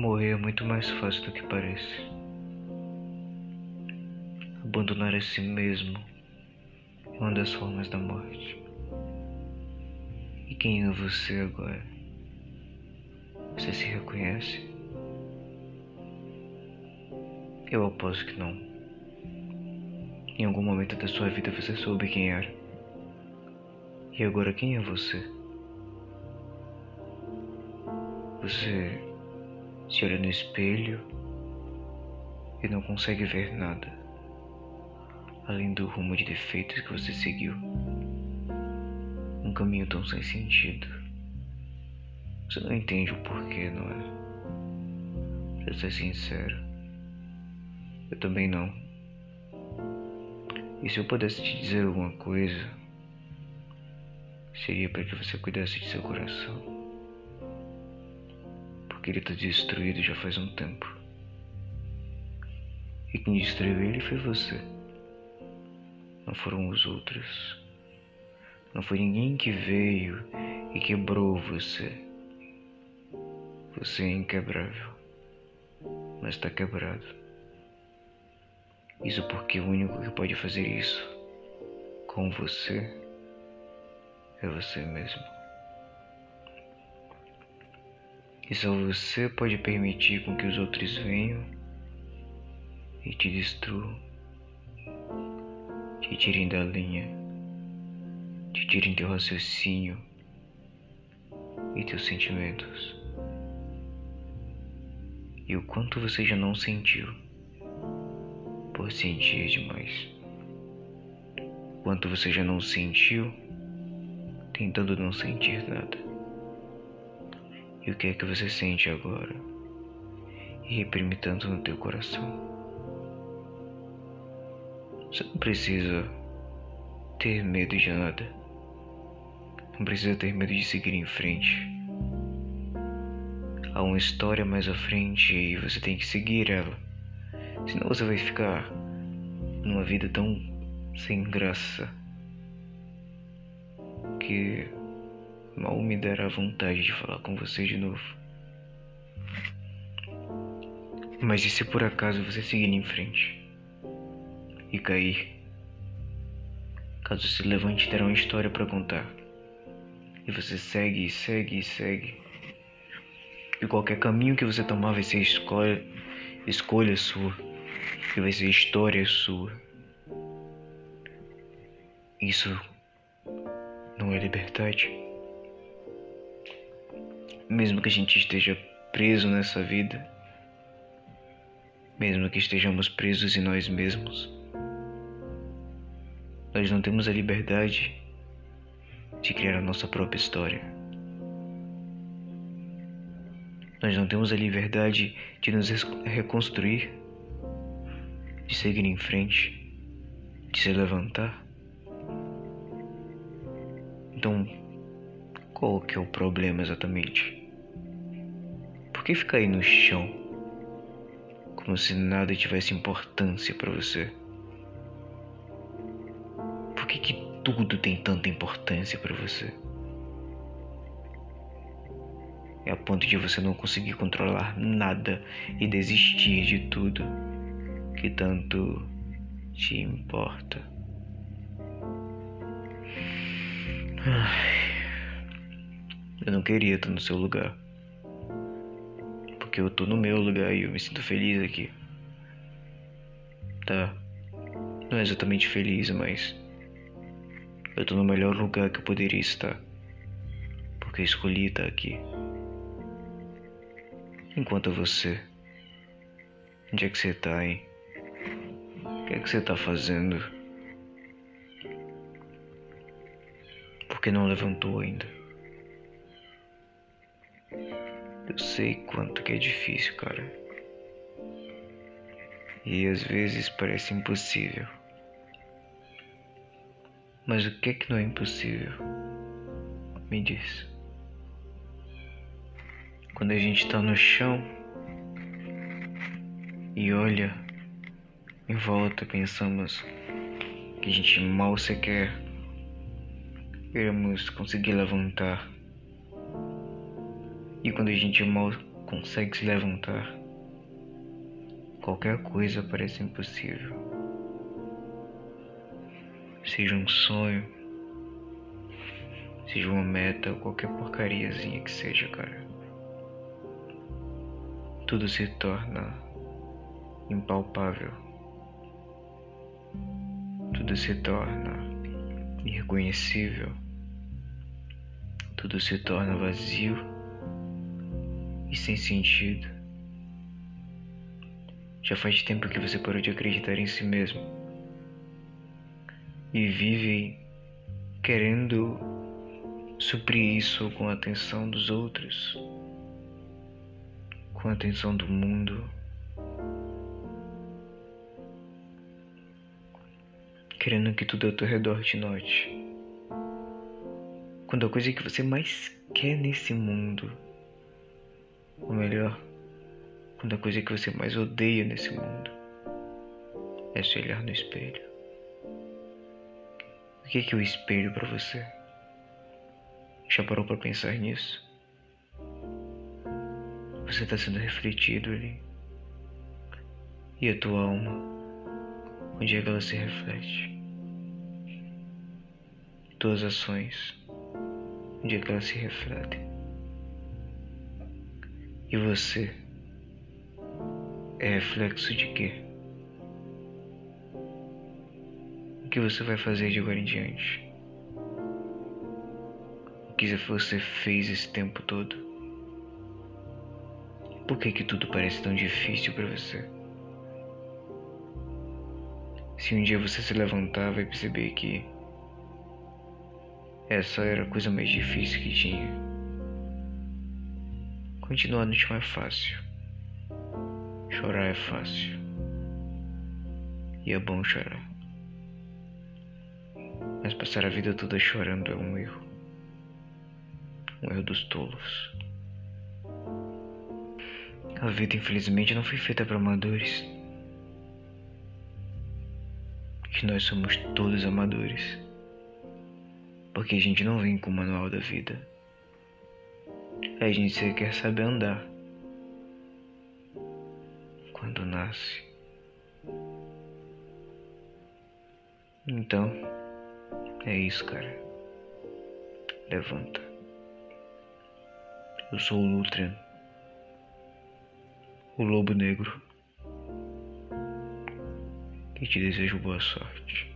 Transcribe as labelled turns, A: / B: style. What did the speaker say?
A: Morrer é muito mais fácil do que parece. Abandonar a si mesmo é uma das formas da morte. E quem é você agora? Você se reconhece? Eu aposto que não. Em algum momento da sua vida você soube quem era. E agora quem é você? Você se olha no espelho e não consegue ver nada além do rumo de defeitos que você seguiu. Um caminho tão sem sentido. Você não entende o porquê, não é? Pra ser sincero, eu também não. E se eu pudesse te dizer alguma coisa, seria para que você cuidasse de seu coração porque ele está destruído já faz um tempo. E quem destruiu ele foi você. Não foram os outros. Não foi ninguém que veio e quebrou você. Você é inquebrável, mas está quebrado. Isso porque o único que pode fazer isso com você é você mesmo. E só você pode permitir com que os outros venham e te destruam, te tirem da linha, te tirem teu raciocínio e teus sentimentos. E o quanto você já não sentiu por sentir demais. Quanto você já não sentiu tentando não sentir nada. O que é que você sente agora? E reprime tanto no teu coração. Você não precisa ter medo de nada. Não precisa ter medo de seguir em frente. Há uma história mais à frente e você tem que seguir ela. Senão você vai ficar numa vida tão sem graça que Mal me dará vontade de falar com você de novo. Mas e se por acaso você seguir em frente e cair? Caso se levante, terá uma história para contar. E você segue, e segue, e segue. E qualquer caminho que você tomar vai ser escolha, escolha sua. E vai ser história sua. Isso não é liberdade? Mesmo que a gente esteja preso nessa vida, mesmo que estejamos presos em nós mesmos, nós não temos a liberdade de criar a nossa própria história. Nós não temos a liberdade de nos reconstruir, de seguir em frente, de se levantar. Então, qual que é o problema exatamente? Que ficar aí no chão? Como se nada tivesse importância para você? Por que, que tudo tem tanta importância para você? É a ponto de você não conseguir controlar nada e desistir de tudo que tanto te importa. Eu não queria estar no seu lugar porque eu tô no meu lugar e eu me sinto feliz aqui. Tá. Não é exatamente feliz, mas eu tô no melhor lugar que eu poderia estar. Porque eu escolhi estar aqui. Enquanto você. Onde é que você tá, hein? O que é que você tá fazendo? Por que não levantou ainda? Eu sei quanto que é difícil, cara. E às vezes parece impossível. Mas o que é que não é impossível? Me diz. Quando a gente tá no chão e olha em volta, pensamos que a gente mal sequer iremos conseguir levantar e quando a gente mal consegue se levantar, qualquer coisa parece impossível. Seja um sonho, seja uma meta qualquer porcariazinha que seja, cara. Tudo se torna impalpável. Tudo se torna irreconhecível. Tudo se torna vazio e sem sentido. Já faz tempo que você parou de acreditar em si mesmo e vive querendo suprir isso com a atenção dos outros, com a atenção do mundo. Querendo que tudo ao teu redor te note. Quando a coisa que você mais quer nesse mundo, ou melhor, quando a coisa que você mais odeia nesse mundo, é se olhar no espelho. O que é, que o espelho para você? Já parou para pensar nisso? Você está sendo refletido ali. E a tua alma, onde é que ela se reflete? Tuas ações, onde é que elas se refletem? E você é reflexo de quê? O que você vai fazer de agora em diante? O que você fez esse tempo todo? Por que que tudo parece tão difícil para você? Se um dia você se levantar, vai perceber que essa era a coisa mais difícil que tinha. Continuar no chão é fácil. Chorar é fácil. E é bom chorar. Mas passar a vida toda chorando é um erro. Um erro dos tolos. A vida, infelizmente, não foi feita para amadores. E nós somos todos amadores. Porque a gente não vem com o manual da vida. A gente só quer saber andar. Quando nasce. Então, é isso, cara. Levanta. Eu sou o Lutrian. O Lobo Negro. E te desejo boa sorte.